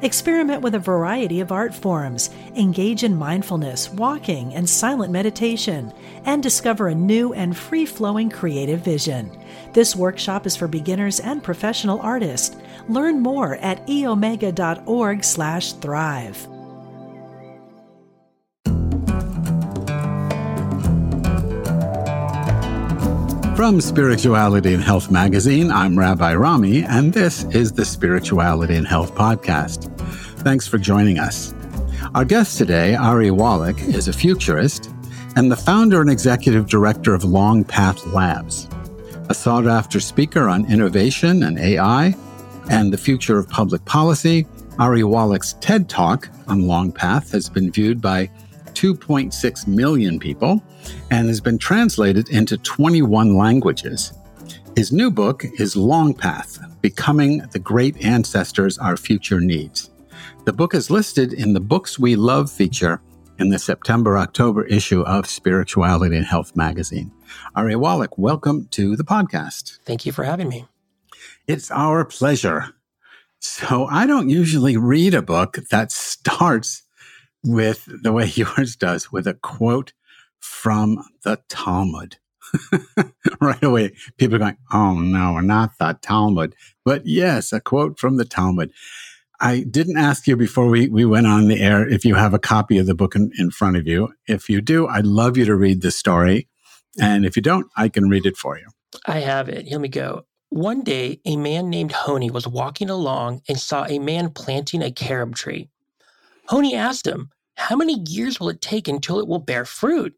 Experiment with a variety of art forms, engage in mindfulness, walking, and silent meditation, and discover a new and free flowing creative vision. This workshop is for beginners and professional artists. Learn more at eomega.org/slash thrive. From Spirituality and Health magazine, I'm Rabbi Rami, and this is the Spirituality and Health podcast. Thanks for joining us. Our guest today, Ari Wallach, is a futurist and the founder and executive director of Long Path Labs, a sought after speaker on innovation and AI and the future of public policy. Ari Wallach's TED Talk on Long Path has been viewed by 2.6 million people and has been translated into 21 languages. His new book is Long Path Becoming the Great Ancestors Our Future Needs. The book is listed in the Books We Love feature in the September October issue of Spirituality and Health magazine. Ari Wallach, welcome to the podcast. Thank you for having me. It's our pleasure. So, I don't usually read a book that starts with the way yours does, with a quote from the Talmud. right away, people are going, Oh, no, not the Talmud. But yes, a quote from the Talmud. I didn't ask you before we, we went on the air if you have a copy of the book in, in front of you. If you do, I'd love you to read the story. And if you don't, I can read it for you. I have it. Here we go. One day, a man named Honi was walking along and saw a man planting a carob tree. Honi asked him, How many years will it take until it will bear fruit?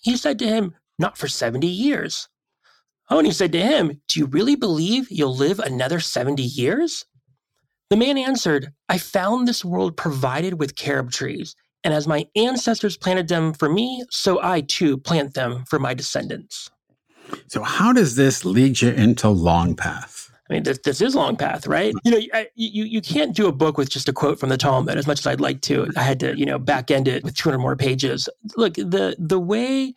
He said to him, Not for 70 years. Honi said to him, Do you really believe you'll live another 70 years? The man answered, I found this world provided with carob trees, and as my ancestors planted them for me, so I too plant them for my descendants. So, how does this lead you into Long Path? I mean, this, this is Long Path, right? You know, you, you can't do a book with just a quote from the Talmud as much as I'd like to. I had to, you know, back end it with 200 more pages. Look, the the way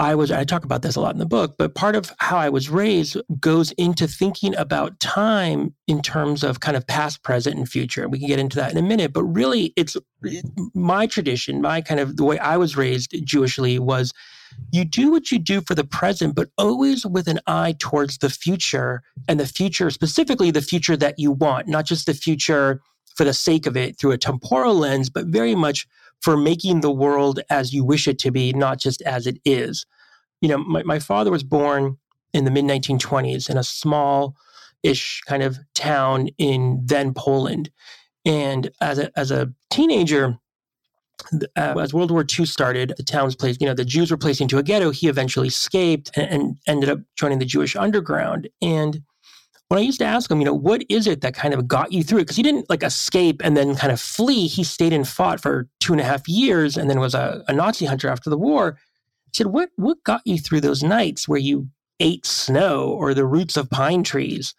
I was, I talk about this a lot in the book, but part of how I was raised goes into thinking about time in terms of kind of past, present, and future. And We can get into that in a minute, but really it's my tradition, my kind of the way I was raised Jewishly was you do what you do for the present, but always with an eye towards the future and the future, specifically the future that you want, not just the future for the sake of it through a temporal lens, but very much for making the world as you wish it to be, not just as it is. You know, my, my father was born in the mid 1920s in a small ish kind of town in then Poland. And as a, as a teenager, uh, as World War II started, the town's was placed, you know, the Jews were placed into a ghetto. He eventually escaped and, and ended up joining the Jewish underground. And when I used to ask him, you know, what is it that kind of got you through? Because he didn't like escape and then kind of flee. He stayed and fought for two and a half years and then was a, a Nazi hunter after the war. I said, what, what got you through those nights where you ate snow or the roots of pine trees?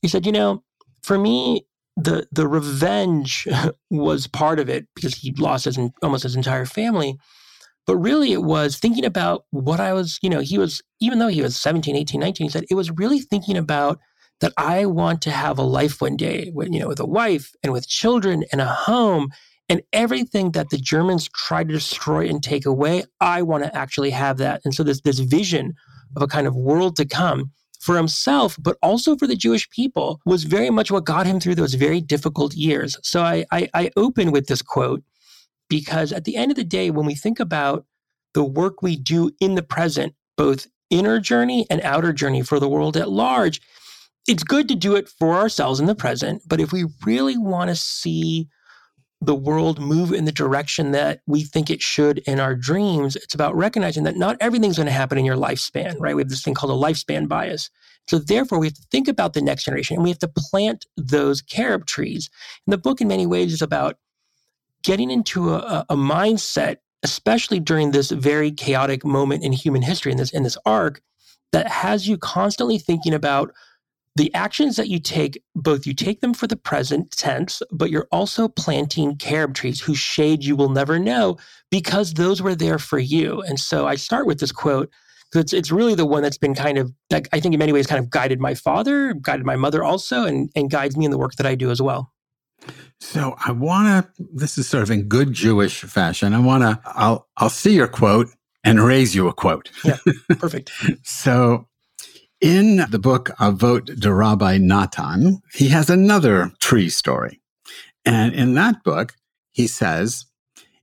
He said, you know, for me, the the revenge was part of it because he lost his almost his entire family but really it was thinking about what i was you know he was even though he was 17 18 19 he said it was really thinking about that I want to have a life one day, with, you know, with a wife and with children and a home and everything that the Germans tried to destroy and take away. I want to actually have that. And so this this vision of a kind of world to come for himself, but also for the Jewish people, was very much what got him through those very difficult years. So I, I, I open with this quote because at the end of the day, when we think about the work we do in the present, both inner journey and outer journey for the world at large, it's good to do it for ourselves in the present, but if we really want to see the world move in the direction that we think it should in our dreams, it's about recognizing that not everything's going to happen in your lifespan, right? We have this thing called a lifespan bias. So therefore, we have to think about the next generation and we have to plant those carob trees. And the book, in many ways, is about getting into a, a mindset, especially during this very chaotic moment in human history in this in this arc, that has you constantly thinking about the actions that you take, both you take them for the present tense, but you're also planting carob trees whose shade you will never know because those were there for you. And so I start with this quote because it's, it's really the one that's been kind of, like, I think in many ways, kind of guided my father, guided my mother also, and, and guides me in the work that I do as well. So I want to, this is sort of in good Jewish fashion. I want to, I'll, I'll see your quote and raise you a quote. Yeah, perfect. so in the book Avot de Rabbi Natan, he has another tree story. And in that book, he says,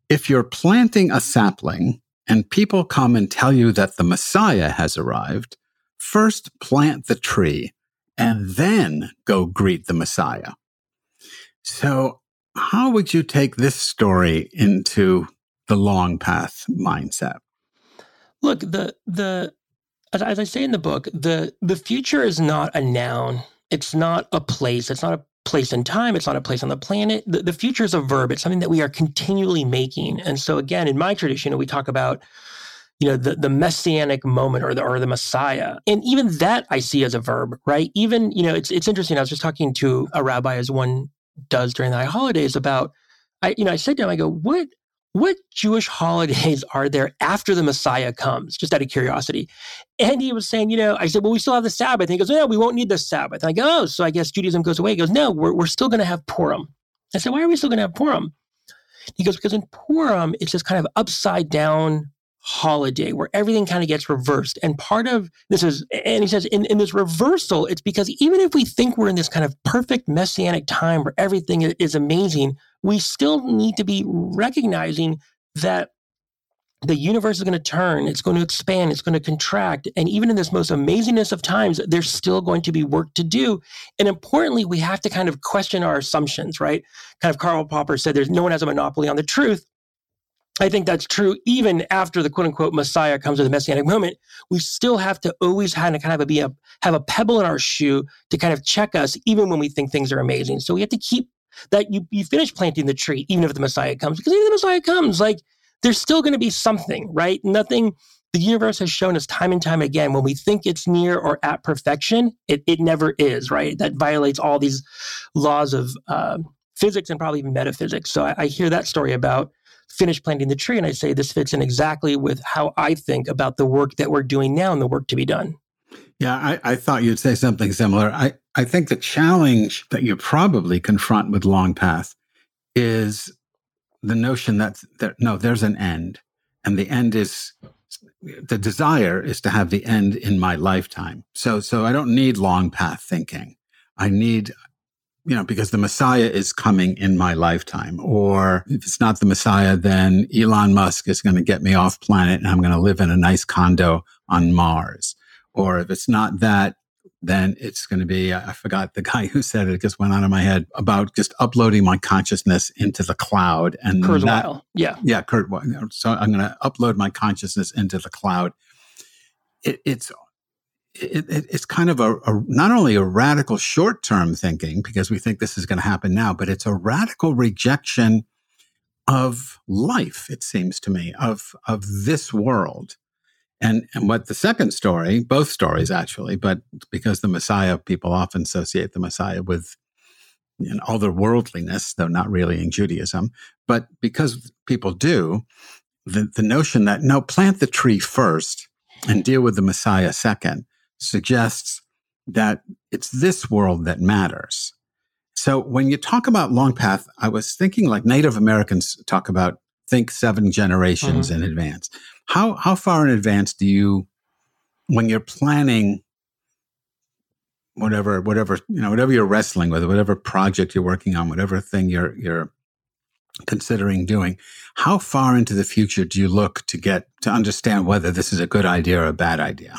if you're planting a sapling and people come and tell you that the Messiah has arrived, first plant the tree and then go greet the Messiah. So, how would you take this story into the long path mindset? Look, the the as, I say in the book, the the future is not a noun. It's not a place. It's not a place in time. It's not a place on the planet. The, the future is a verb. It's something that we are continually making. And so, again, in my tradition, we talk about you know the, the messianic moment or the or the messiah and even that i see as a verb right even you know it's it's interesting i was just talking to a rabbi as one does during the high holidays about i you know i said to him i go what what Jewish holidays are there after the Messiah comes? Just out of curiosity. And he was saying, you know, I said, well, we still have the Sabbath. And he goes, oh, no, we won't need the Sabbath. And I go, oh, so I guess Judaism goes away. He goes, no, we're, we're still going to have Purim. I said, why are we still going to have Purim? He goes, because in Purim, it's this kind of upside down holiday where everything kind of gets reversed. And part of this is, and he says, in, in this reversal, it's because even if we think we're in this kind of perfect messianic time where everything is amazing, we still need to be recognizing that the universe is going to turn, it's going to expand, it's going to contract. And even in this most amazingness of times, there's still going to be work to do. And importantly, we have to kind of question our assumptions, right? Kind of Karl Popper said there's no one has a monopoly on the truth. I think that's true even after the quote unquote Messiah comes to the messianic moment. We still have to always kind of kind of be a have a pebble in our shoe to kind of check us, even when we think things are amazing. So we have to keep that you you finish planting the tree, even if the Messiah comes, because even if the Messiah comes, like there's still going to be something, right? Nothing. The universe has shown us time and time again when we think it's near or at perfection, it, it never is, right? That violates all these laws of uh, physics and probably even metaphysics. So I, I hear that story about finish planting the tree, and I say this fits in exactly with how I think about the work that we're doing now and the work to be done. Yeah, I, I, thought you'd say something similar. I, I think the challenge that you probably confront with Long Path is the notion that there, no, there's an end, and the end is the desire is to have the end in my lifetime. So, so I don't need long path thinking. I need, you know, because the Messiah is coming in my lifetime. Or if it's not the Messiah, then Elon Musk is going to get me off planet and I'm going to live in a nice condo on Mars or if it's not that, then it's going to be, I forgot the guy who said it, it just went out of my head about just uploading my consciousness into the cloud. And Kurt Kurzweil. Yeah. Yeah. Kurt. So I'm going to upload my consciousness into the cloud. It, it's, it, it, it's kind of a, a, not only a radical short term thinking because we think this is going to happen now, but it's a radical rejection of life. It seems to me of of this world, and, and what the second story, both stories actually, but because the Messiah, people often associate the Messiah with you know, otherworldliness, though not really in Judaism. But because people do, the, the notion that no, plant the tree first and deal with the Messiah second suggests that it's this world that matters. So when you talk about long path, I was thinking like Native Americans talk about think seven generations mm-hmm. in advance. How how far in advance do you, when you're planning whatever whatever you know whatever you're wrestling with, whatever project you're working on, whatever thing you're you're considering doing, how far into the future do you look to get to understand whether this is a good idea or a bad idea?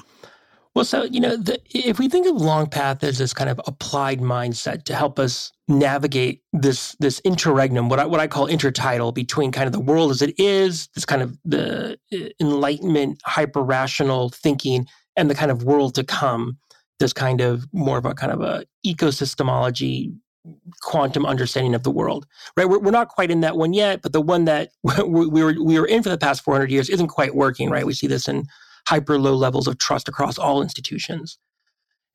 Well, so, you know, the, if we think of long path as this kind of applied mindset to help us navigate this this interregnum, what I, what I call intertidal between kind of the world as it is, this kind of the uh, enlightenment, hyper rational thinking, and the kind of world to come, this kind of more of a kind of a ecosystemology, quantum understanding of the world, right? We're, we're not quite in that one yet, but the one that we were we were in for the past 400 years isn't quite working, right? We see this in hyper low levels of trust across all institutions.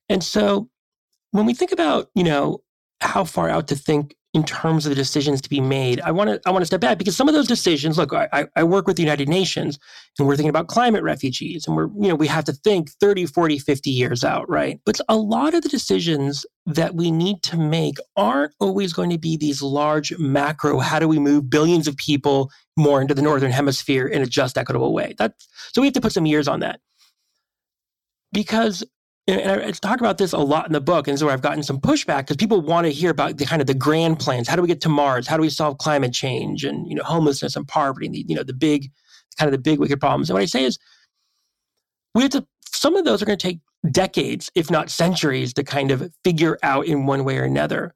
And so when we think about, you know, how far out to think in terms of the decisions to be made. I want to I want to step back because some of those decisions. Look, I, I work with the United Nations, and we're thinking about climate refugees, and we're you know we have to think 30, 40, 50 years out, right? But a lot of the decisions that we need to make aren't always going to be these large macro. How do we move billions of people more into the northern hemisphere in a just, equitable way? That's so we have to put some years on that because and I talk about this a lot in the book, and so I've gotten some pushback because people want to hear about the kind of the grand plans. How do we get to Mars? How do we solve climate change and you know homelessness and poverty? And the, you know the big kind of the big wicked problems. And what I say is, we have to. Some of those are going to take decades, if not centuries, to kind of figure out in one way or another.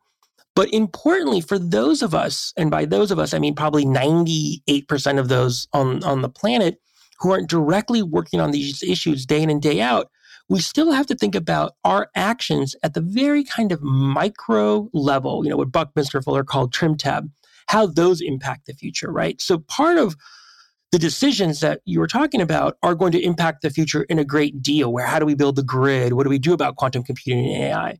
But importantly, for those of us, and by those of us, I mean probably 98% of those on, on the planet who aren't directly working on these issues day in and day out, we still have to think about our actions at the very kind of micro level, you know, what Buckminster Fuller called trim tab, how those impact the future, right? So part of the decisions that you were talking about are going to impact the future in a great deal. Where how do we build the grid? What do we do about quantum computing and AI?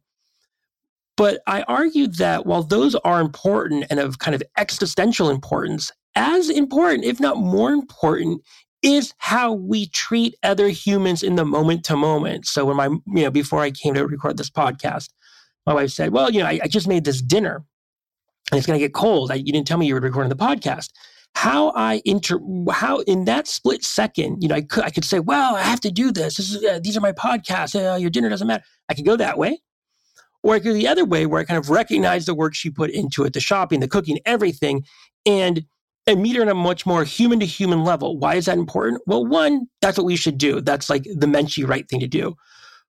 But I argue that while those are important and of kind of existential importance, as important, if not more important, is how we treat other humans in the moment to moment. So when my, you know, before I came to record this podcast, my wife said, well, you know, I, I just made this dinner and it's going to get cold. I, you didn't tell me you were recording the podcast. How I inter, how in that split second, you know, I could, I could say, well, I have to do this. this is, uh, these are my podcasts. Uh, your dinner doesn't matter. I could go that way. Or I could go the other way where I kind of recognize the work she put into it, the shopping, the cooking, everything. And and meet her on a much more human to human level. Why is that important? Well, one, that's what we should do. That's like the Menchie right thing to do.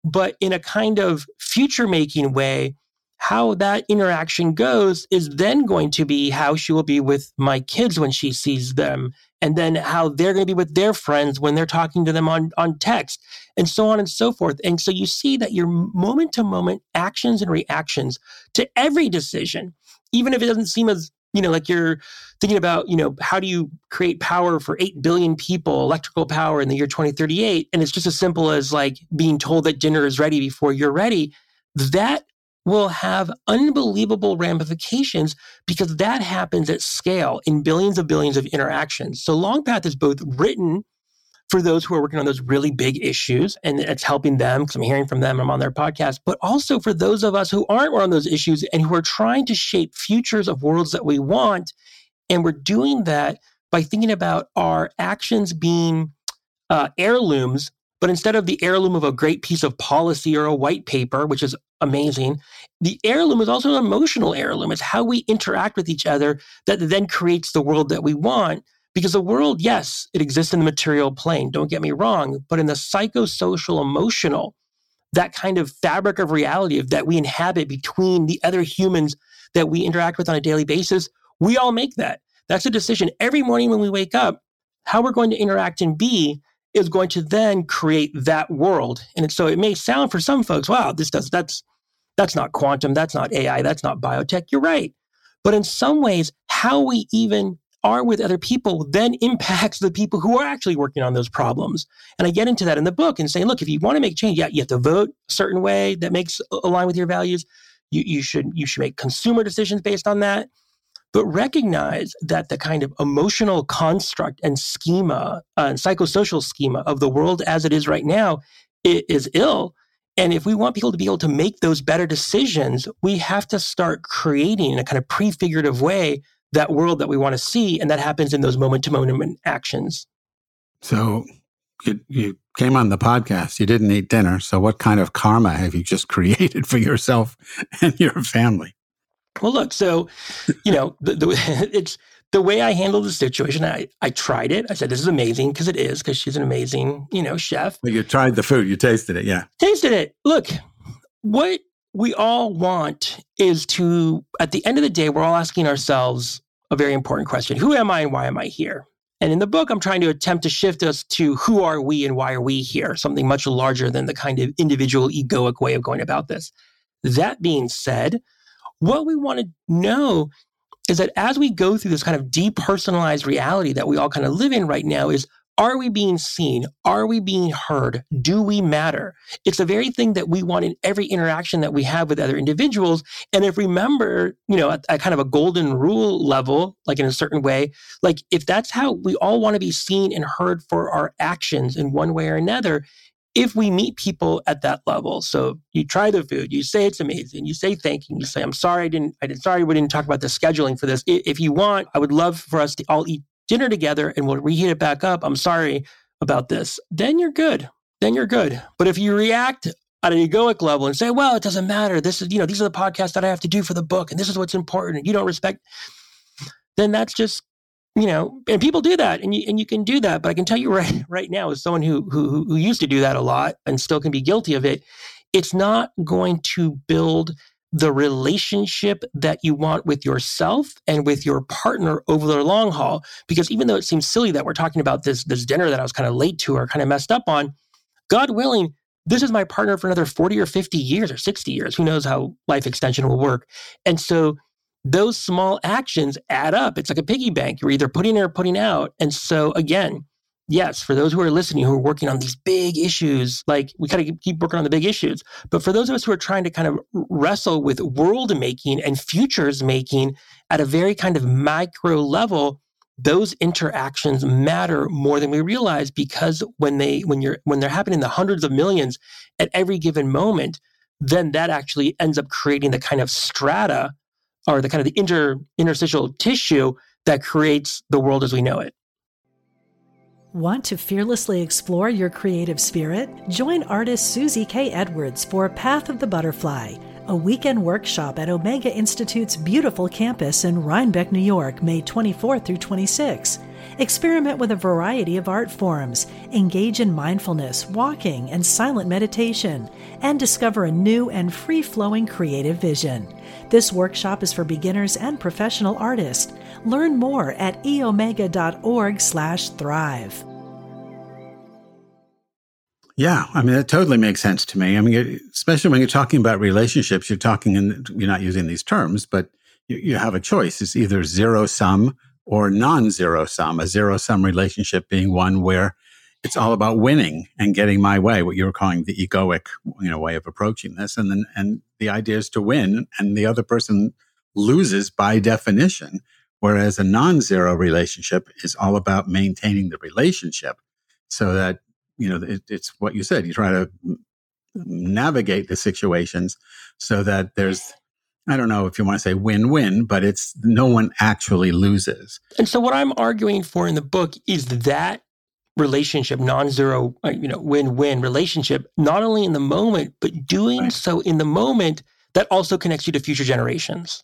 But in a kind of future making way, how that interaction goes is then going to be how she will be with my kids when she sees them, and then how they're going to be with their friends when they're talking to them on, on text, and so on and so forth. And so you see that your moment to moment actions and reactions to every decision, even if it doesn't seem as you know, like you're thinking about, you know, how do you create power for 8 billion people, electrical power in the year 2038? And it's just as simple as like being told that dinner is ready before you're ready. That will have unbelievable ramifications because that happens at scale in billions of billions of interactions. So Longpath is both written for those who are working on those really big issues and it's helping them because I'm hearing from them, I'm on their podcast, but also for those of us who aren't on those issues and who are trying to shape futures of worlds that we want. And we're doing that by thinking about our actions being uh, heirlooms, but instead of the heirloom of a great piece of policy or a white paper, which is amazing, the heirloom is also an emotional heirloom. It's how we interact with each other that then creates the world that we want. Because the world, yes, it exists in the material plane, don't get me wrong, but in the psychosocial, emotional, that kind of fabric of reality that we inhabit between the other humans that we interact with on a daily basis, we all make that. That's a decision every morning when we wake up. How we're going to interact and be is going to then create that world. And so it may sound for some folks, wow, this does that's that's not quantum, that's not AI, that's not biotech. You're right. But in some ways, how we even are with other people then impacts the people who are actually working on those problems. And I get into that in the book and saying, look, if you want to make change, yeah, you have to vote a certain way that makes align with your values. You, you should you should make consumer decisions based on that. But recognize that the kind of emotional construct and schema uh, and psychosocial schema of the world as it is right now is ill. And if we want people to be able to make those better decisions, we have to start creating in a kind of prefigurative way that world that we want to see. And that happens in those moment to moment actions. So you, you came on the podcast, you didn't eat dinner. So what kind of karma have you just created for yourself and your family? Well, look, so, you know, the, the, it's the way I handled the situation. I, I tried it. I said, this is amazing because it is, because she's an amazing, you know, chef. But you tried the food, you tasted it. Yeah. Tasted it. Look, what we all want is to, at the end of the day, we're all asking ourselves a very important question Who am I and why am I here? And in the book, I'm trying to attempt to shift us to who are we and why are we here? Something much larger than the kind of individual egoic way of going about this. That being said, what we want to know is that as we go through this kind of depersonalized reality that we all kind of live in right now, is Are we being seen? Are we being heard? Do we matter? It's the very thing that we want in every interaction that we have with other individuals. And if remember, you know, at, at kind of a golden rule level, like in a certain way, like if that's how we all want to be seen and heard for our actions in one way or another, if we meet people at that level. So you try the food, you say it's amazing, you say thank you, you say, I'm sorry I didn't, I didn't, sorry we didn't talk about the scheduling for this. If you want, I would love for us to all eat dinner together and we'll reheat it back up. I'm sorry about this. Then you're good. Then you're good. But if you react at an egoic level and say, well, it doesn't matter. This is, you know, these are the podcasts that I have to do for the book and this is what's important. You don't respect, then that's just you know, and people do that, and you and you can do that. But I can tell you right right now, as someone who who who used to do that a lot and still can be guilty of it, it's not going to build the relationship that you want with yourself and with your partner over the long haul. Because even though it seems silly that we're talking about this this dinner that I was kind of late to or kind of messed up on, God willing, this is my partner for another 40 or 50 years or 60 years. Who knows how life extension will work? And so those small actions add up. It's like a piggy bank. You're either putting in or putting out. And so, again, yes, for those who are listening, who are working on these big issues, like we kind of keep working on the big issues. But for those of us who are trying to kind of wrestle with world making and futures making at a very kind of micro level, those interactions matter more than we realize because when they when you're when they're happening in the hundreds of millions at every given moment, then that actually ends up creating the kind of strata or the kind of the inter, interstitial tissue that creates the world as we know it. Want to fearlessly explore your creative spirit? Join artist Susie K. Edwards for Path of the Butterfly, a weekend workshop at Omega Institute's beautiful campus in Rhinebeck, New York, May 24 through 26. Experiment with a variety of art forms, engage in mindfulness, walking, and silent meditation, and discover a new and free flowing creative vision. This workshop is for beginners and professional artists. Learn more at eomega.org/slash thrive. Yeah, I mean that totally makes sense to me. I mean, especially when you're talking about relationships, you're talking and you're not using these terms, but you, you have a choice. It's either zero sum or non zero sum, a zero sum relationship being one where it's all about winning and getting my way, what you were calling the egoic, you know, way of approaching this. And then, and the idea is to win and the other person loses by definition. Whereas a non zero relationship is all about maintaining the relationship so that, you know, it, it's what you said. You try to navigate the situations so that there's I don't know if you want to say win win, but it's no one actually loses. And so, what I'm arguing for in the book is that relationship, non zero, uh, you know, win win relationship, not only in the moment, but doing so in the moment that also connects you to future generations.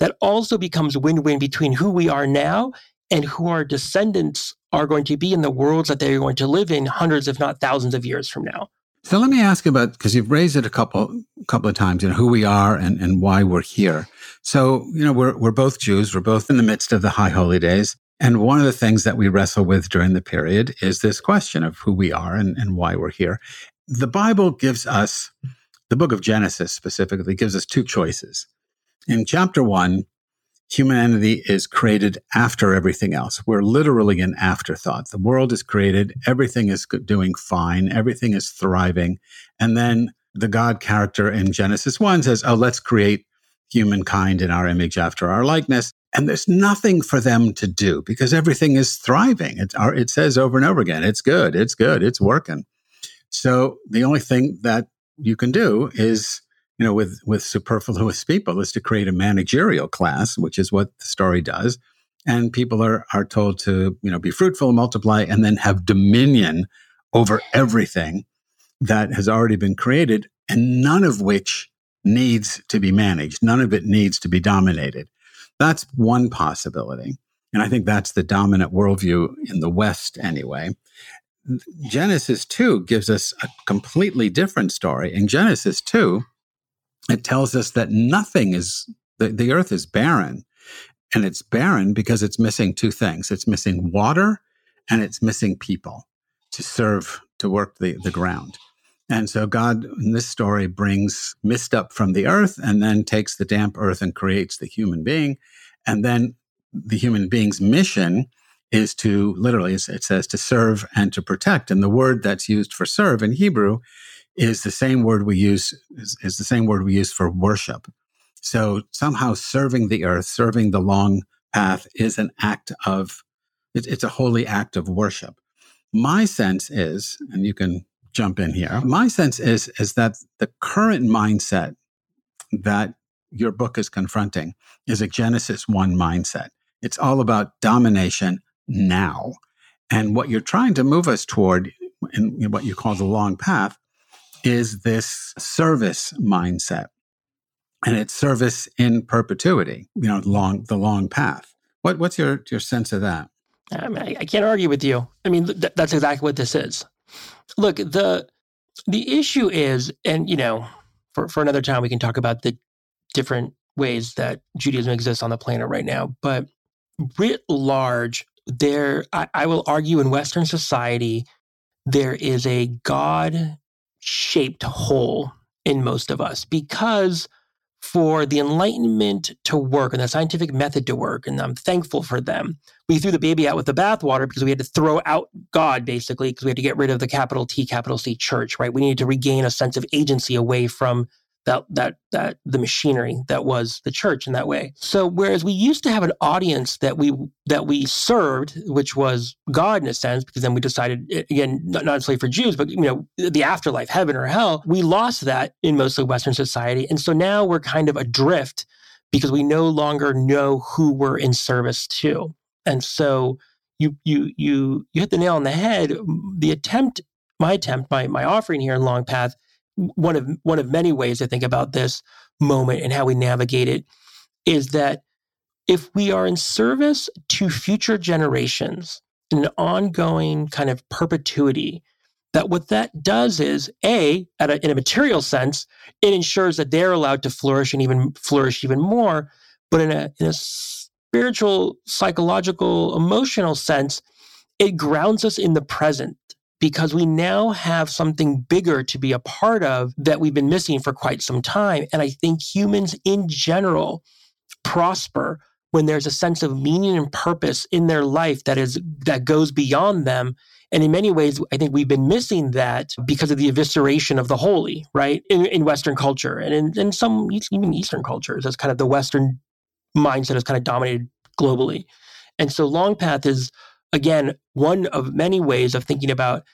That also becomes win win between who we are now and who our descendants are going to be in the worlds that they're going to live in hundreds, if not thousands of years from now. So let me ask about because you've raised it a couple couple of times, you know, who we are and, and why we're here. So, you know, we're we're both Jews, we're both in the midst of the high holy days. And one of the things that we wrestle with during the period is this question of who we are and, and why we're here. The Bible gives us, the book of Genesis specifically, gives us two choices. In chapter one, humanity is created after everything else. We're literally an afterthought. The world is created, everything is doing fine, everything is thriving. And then the God character in Genesis 1 says, Oh, let's create humankind in our image after our likeness. And there's nothing for them to do because everything is thriving. It, it says over and over again, it's good, it's good, it's working. So the only thing that you can do is you know, with with superfluous people is to create a managerial class, which is what the story does. And people are are told to, you know, be fruitful, multiply, and then have dominion over everything that has already been created, and none of which needs to be managed. None of it needs to be dominated. That's one possibility. And I think that's the dominant worldview in the West anyway. Genesis 2 gives us a completely different story. In Genesis 2, it tells us that nothing is, the, the earth is barren. And it's barren because it's missing two things it's missing water and it's missing people to serve, to work the, the ground. And so God in this story brings mist up from the earth and then takes the damp earth and creates the human being. And then the human being's mission is to literally, it says to serve and to protect. And the word that's used for serve in Hebrew is the same word we use, is, is the same word we use for worship. So somehow serving the earth, serving the long path is an act of, it, it's a holy act of worship. My sense is, and you can jump in here, my sense is, is that the current mindset that your book is confronting is a Genesis 1 mindset. It's all about domination now. And what you're trying to move us toward in what you call the long path is this service mindset. And it's service in perpetuity, you know, long the long path. What, what's your, your sense of that? I, mean, I, I can't argue with you. I mean, th- that's exactly what this is. Look, the the issue is, and you know, for, for another time we can talk about the different ways that Judaism exists on the planet right now. But writ large, there I, I will argue in Western society, there is a God shaped hole in most of us because for the Enlightenment to work and the scientific method to work, and I'm thankful for them. We threw the baby out with the bathwater because we had to throw out God, basically, because we had to get rid of the capital T, capital C church, right? We needed to regain a sense of agency away from that that that the machinery that was the church in that way. So whereas we used to have an audience that we that we served, which was God in a sense, because then we decided again not, not necessarily for Jews, but you know the afterlife, heaven or hell, we lost that in mostly Western society, and so now we're kind of adrift because we no longer know who we're in service to, and so you you you you hit the nail on the head. The attempt, my attempt, my my offering here in Long Path one of one of many ways I think about this moment and how we navigate it is that if we are in service to future generations in an ongoing kind of perpetuity, that what that does is a, a in a material sense, it ensures that they're allowed to flourish and even flourish even more. But in a in a spiritual, psychological, emotional sense, it grounds us in the present because we now have something bigger to be a part of that we've been missing for quite some time. And I think humans in general prosper when there's a sense of meaning and purpose in their life that is that goes beyond them. And in many ways i think we've been missing that because of the evisceration of the holy right? In, in western culture and in, in some even eastern cultures as kind of the western mindset has kind of dominated globally. And so long path is again, one of many ways of thinking about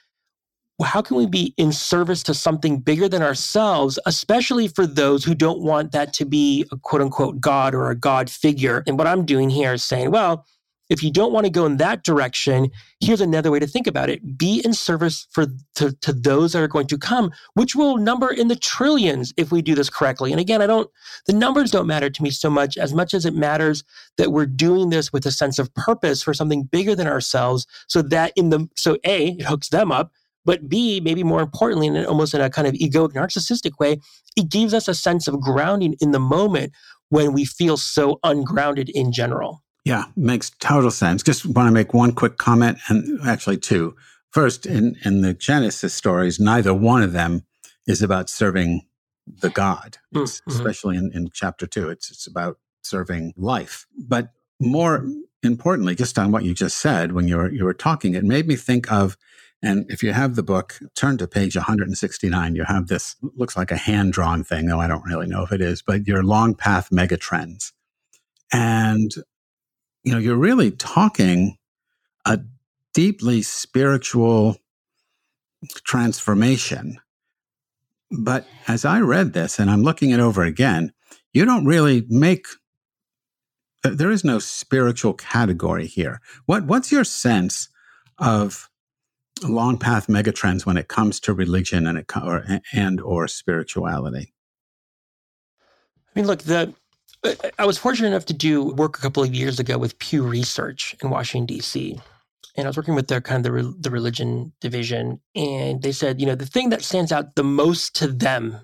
how can we be in service to something bigger than ourselves, especially for those who don't want that to be a quote unquote God or a God figure. And what I'm doing here is saying, well, if you don't want to go in that direction, here's another way to think about it. Be in service for to, to those that are going to come, which will number in the trillions if we do this correctly. And again, I don't the numbers don't matter to me so much as much as it matters that we're doing this with a sense of purpose for something bigger than ourselves. So that in the so A, it hooks them up. But B, maybe more importantly, and almost in a kind of egoic, narcissistic way, it gives us a sense of grounding in the moment when we feel so ungrounded in general. Yeah, makes total sense. Just want to make one quick comment, and actually two. First, in, in the Genesis stories, neither one of them is about serving the God, mm, mm-hmm. especially in, in chapter two. It's, it's about serving life. But more importantly, just on what you just said when you were, you were talking, it made me think of, and if you have the book, turn to page 169. You have this, looks like a hand drawn thing, though I don't really know if it is, but your long path megatrends. And you know, you're really talking a deeply spiritual transformation. But as I read this and I'm looking it over again, you don't really make uh, there is no spiritual category here. What what's your sense of long path megatrends when it comes to religion and it, or, and or spirituality? I mean, look, the I was fortunate enough to do work a couple of years ago with Pew Research in Washington D.C. And I was working with their kind of the, the religion division, and they said, you know, the thing that stands out the most to them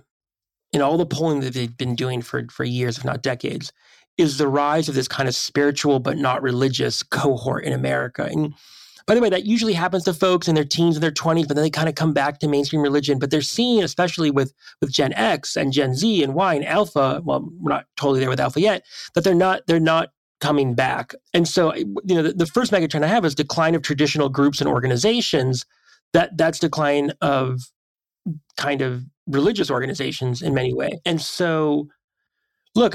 in all the polling that they've been doing for for years, if not decades, is the rise of this kind of spiritual but not religious cohort in America. And by the way, that usually happens to folks in their teens and their 20s, but then they kind of come back to mainstream religion. But they're seeing, especially with, with Gen X and Gen Z and Y and Alpha, well, we're not totally there with Alpha yet, that they're not, they're not coming back. And so, you know, the, the first megatrend I have is decline of traditional groups and organizations. That that's decline of kind of religious organizations in many ways. And so, look,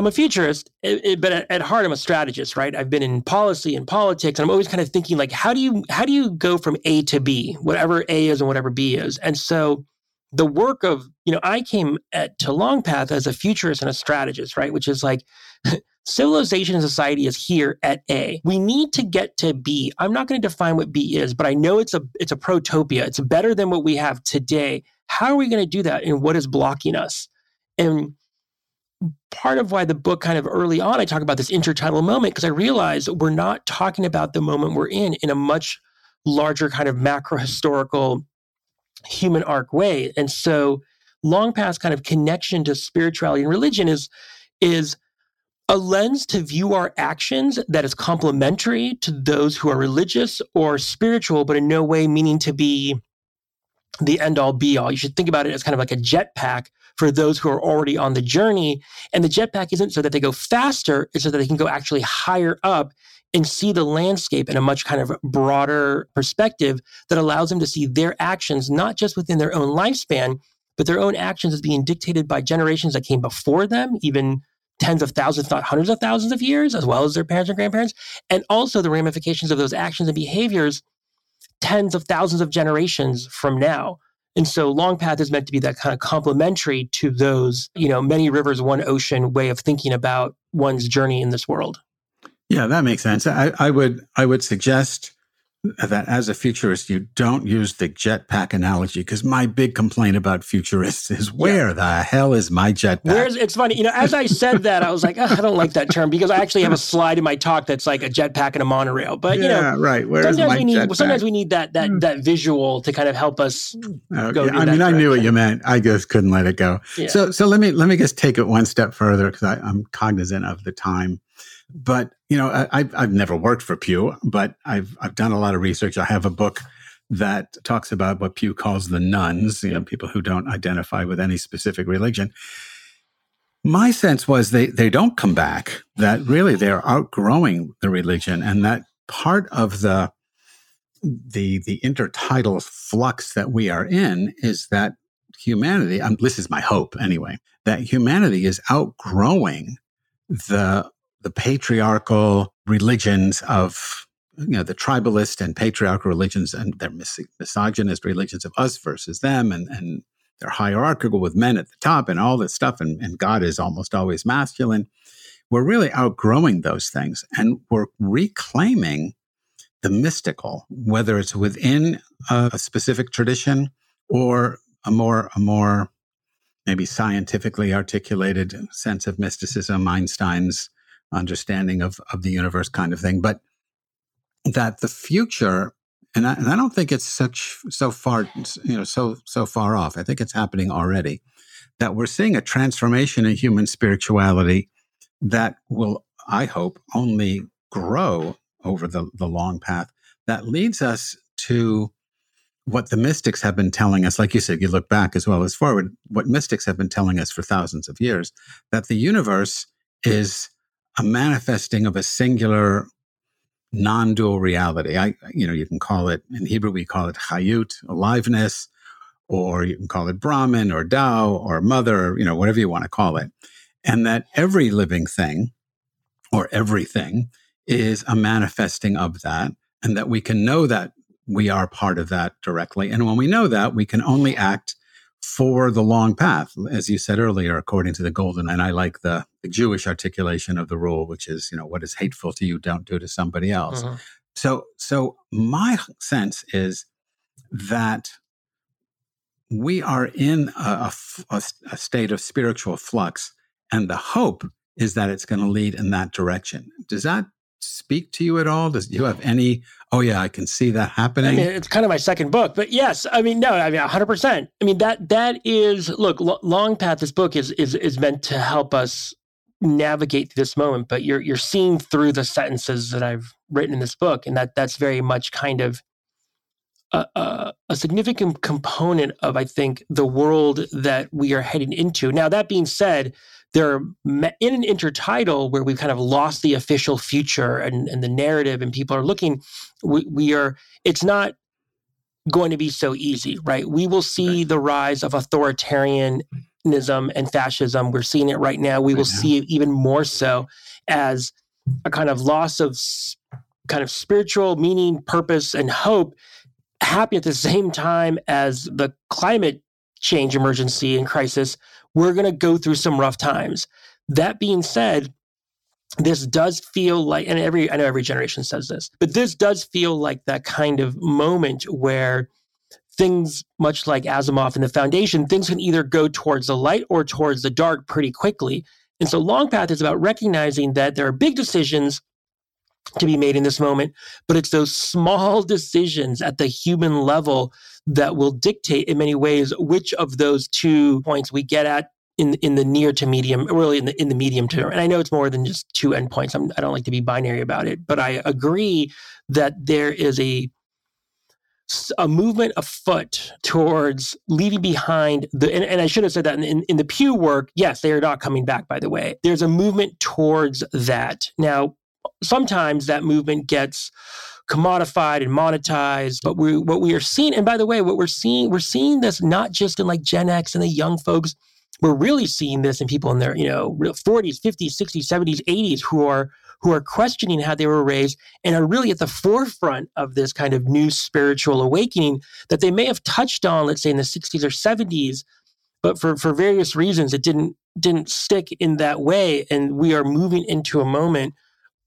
I, am a futurist, it, it, but at, at, heart, I'm a strategist, right? I've been in policy and politics, and I'm always kind of thinking like, how do you how do you go from A to B, whatever A is and whatever B is? And so, the work of you know, I came at to Longpath as a futurist and a strategist, right? Which is like. civilization and society is here at A. We need to get to B. I'm not going to define what B is, but I know it's a it's a protopia. It's better than what we have today. How are we going to do that? And what is blocking us? And part of why the book kind of early on I talk about this intertidal moment because I realize we're not talking about the moment we're in in a much larger kind of macro historical human arc way. And so Long Path's kind of connection to spirituality and religion is is a lens to view our actions that is complementary to those who are religious or spiritual, but in no way meaning to be the end all be all. You should think about it as kind of like a jetpack for those who are already on the journey. And the jetpack isn't so that they go faster, it's so that they can go actually higher up and see the landscape in a much kind of broader perspective that allows them to see their actions, not just within their own lifespan, but their own actions as being dictated by generations that came before them, even tens of thousands, not hundreds of thousands of years, as well as their parents and grandparents, and also the ramifications of those actions and behaviors tens of thousands of generations from now. And so long path is meant to be that kind of complementary to those, you know, many rivers, one ocean way of thinking about one's journey in this world. Yeah, that makes sense. I, I would I would suggest that as a futurist, you don't use the jetpack analogy because my big complaint about futurists is where yeah. the hell is my jetpack? Where's it's funny, you know, as I said that, I was like, oh, I don't like that term because I actually have a slide in my talk that's like a jetpack and a monorail. But you yeah, know, right. Where's sometimes we need jetpack? sometimes we need that that hmm. that visual to kind of help us okay. go. I mean, I knew what you meant. I just couldn't let it go. So so let me let me just take it one step further because I'm cognizant of the time. But you know, I, I've never worked for Pew, but I've I've done a lot of research. I have a book that talks about what Pew calls the nones, you know, people who don't identify with any specific religion. My sense was they they don't come back. That really they're outgrowing the religion, and that part of the the the intertidal flux that we are in is that humanity. Um, this is my hope anyway. That humanity is outgrowing the the patriarchal religions of you know the tribalist and patriarchal religions and their mis- misogynist religions of us versus them and and they're hierarchical with men at the top and all this stuff and, and god is almost always masculine. We're really outgrowing those things and we're reclaiming the mystical whether it's within a, a specific tradition or a more a more maybe scientifically articulated sense of mysticism einstein's understanding of, of the universe kind of thing. But that the future, and I, and I don't think it's such so far, you know, so so far off. I think it's happening already. That we're seeing a transformation in human spirituality that will, I hope, only grow over the, the long path that leads us to what the mystics have been telling us, like you said, you look back as well as forward, what mystics have been telling us for thousands of years, that the universe is a manifesting of a singular non-dual reality. I, you know, you can call it in Hebrew we call it chayut, aliveness, or you can call it Brahman or Tao or Mother, you know, whatever you want to call it, and that every living thing or everything is a manifesting of that, and that we can know that we are part of that directly. And when we know that, we can only act for the long path, as you said earlier, according to the golden. And I like the, the Jewish articulation of the rule, which is, you know, what is hateful to you, don't do to somebody else. Mm-hmm. So, so my sense is that we are in a, a, a state of spiritual flux, and the hope is that it's going to lead in that direction. Does that speak to you at all? Does you have any? Oh yeah, I can see that happening. I mean, it's kind of my second book, but yes, I mean, no, I mean, hundred percent. I mean that that is look, Long Path. This book is is is meant to help us navigate this moment, but you're you're seeing through the sentences that I've written in this book, and that that's very much kind of a, a, a, significant component of, I think, the world that we are heading into. Now, that being said, there are in an intertidal where we've kind of lost the official future and, and the narrative, and people are looking. We, we are. It's not going to be so easy, right? We will see the rise of authoritarianism and fascism. We're seeing it right now. We will see it even more so as a kind of loss of kind of spiritual meaning, purpose, and hope happen at the same time as the climate change emergency and crisis. We're going to go through some rough times. That being said, this does feel like, and every I know every generation says this, but this does feel like that kind of moment where things, much like Asimov and the Foundation, things can either go towards the light or towards the dark pretty quickly. And so Long Path is about recognizing that there are big decisions to be made in this moment, but it's those small decisions at the human level that will dictate in many ways which of those two points we get at in in the near to medium, really in the in the medium term. And I know it's more than just two endpoints. I'm, I don't like to be binary about it, but I agree that there is a a movement afoot towards leaving behind the and, and I should have said that in, in, in the Pew work, yes, they are not coming back, by the way. There's a movement towards that. Now, sometimes that movement gets commodified and monetized. But we what we are seeing, and by the way, what we're seeing, we're seeing this not just in like Gen X and the young folks, we're really seeing this in people in their, you know, 40s, 50s, 60s, 70s, 80s who are who are questioning how they were raised and are really at the forefront of this kind of new spiritual awakening that they may have touched on, let's say in the 60s or 70s, but for, for various reasons it didn't didn't stick in that way. And we are moving into a moment,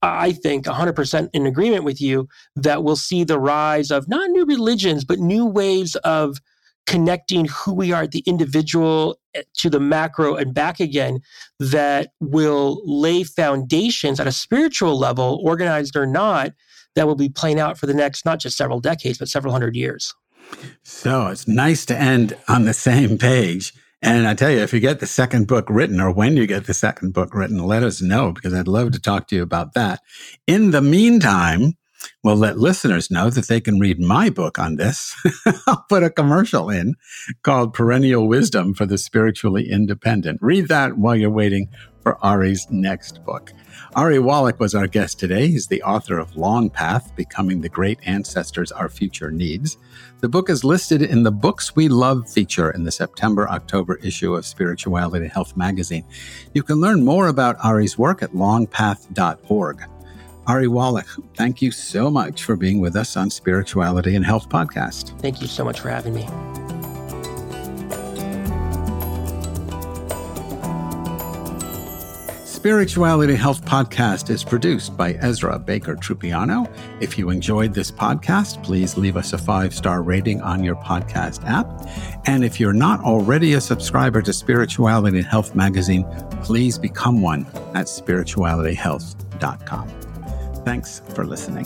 I think, 100% in agreement with you, that we'll see the rise of not new religions, but new ways of connecting who we are at the individual eh, to the macro and back again that will lay foundations at a spiritual level, organized or not, that will be playing out for the next not just several decades, but several hundred years. So it's nice to end on the same page. And I tell you, if you get the second book written or when you get the second book written, let us know because I'd love to talk to you about that. In the meantime, We'll let listeners know that they can read my book on this. I'll put a commercial in called Perennial Wisdom for the Spiritually Independent. Read that while you're waiting for Ari's next book. Ari Wallach was our guest today. He's the author of Long Path Becoming the Great Ancestors Our Future Needs. The book is listed in the Books We Love feature in the September October issue of Spirituality and Health magazine. You can learn more about Ari's work at longpath.org. Ari Wallach, thank you so much for being with us on Spirituality and Health Podcast. Thank you so much for having me. Spirituality Health Podcast is produced by Ezra Baker Trupiano. If you enjoyed this podcast, please leave us a five star rating on your podcast app. And if you're not already a subscriber to Spirituality Health magazine, please become one at spiritualityhealth.com. Thanks for listening.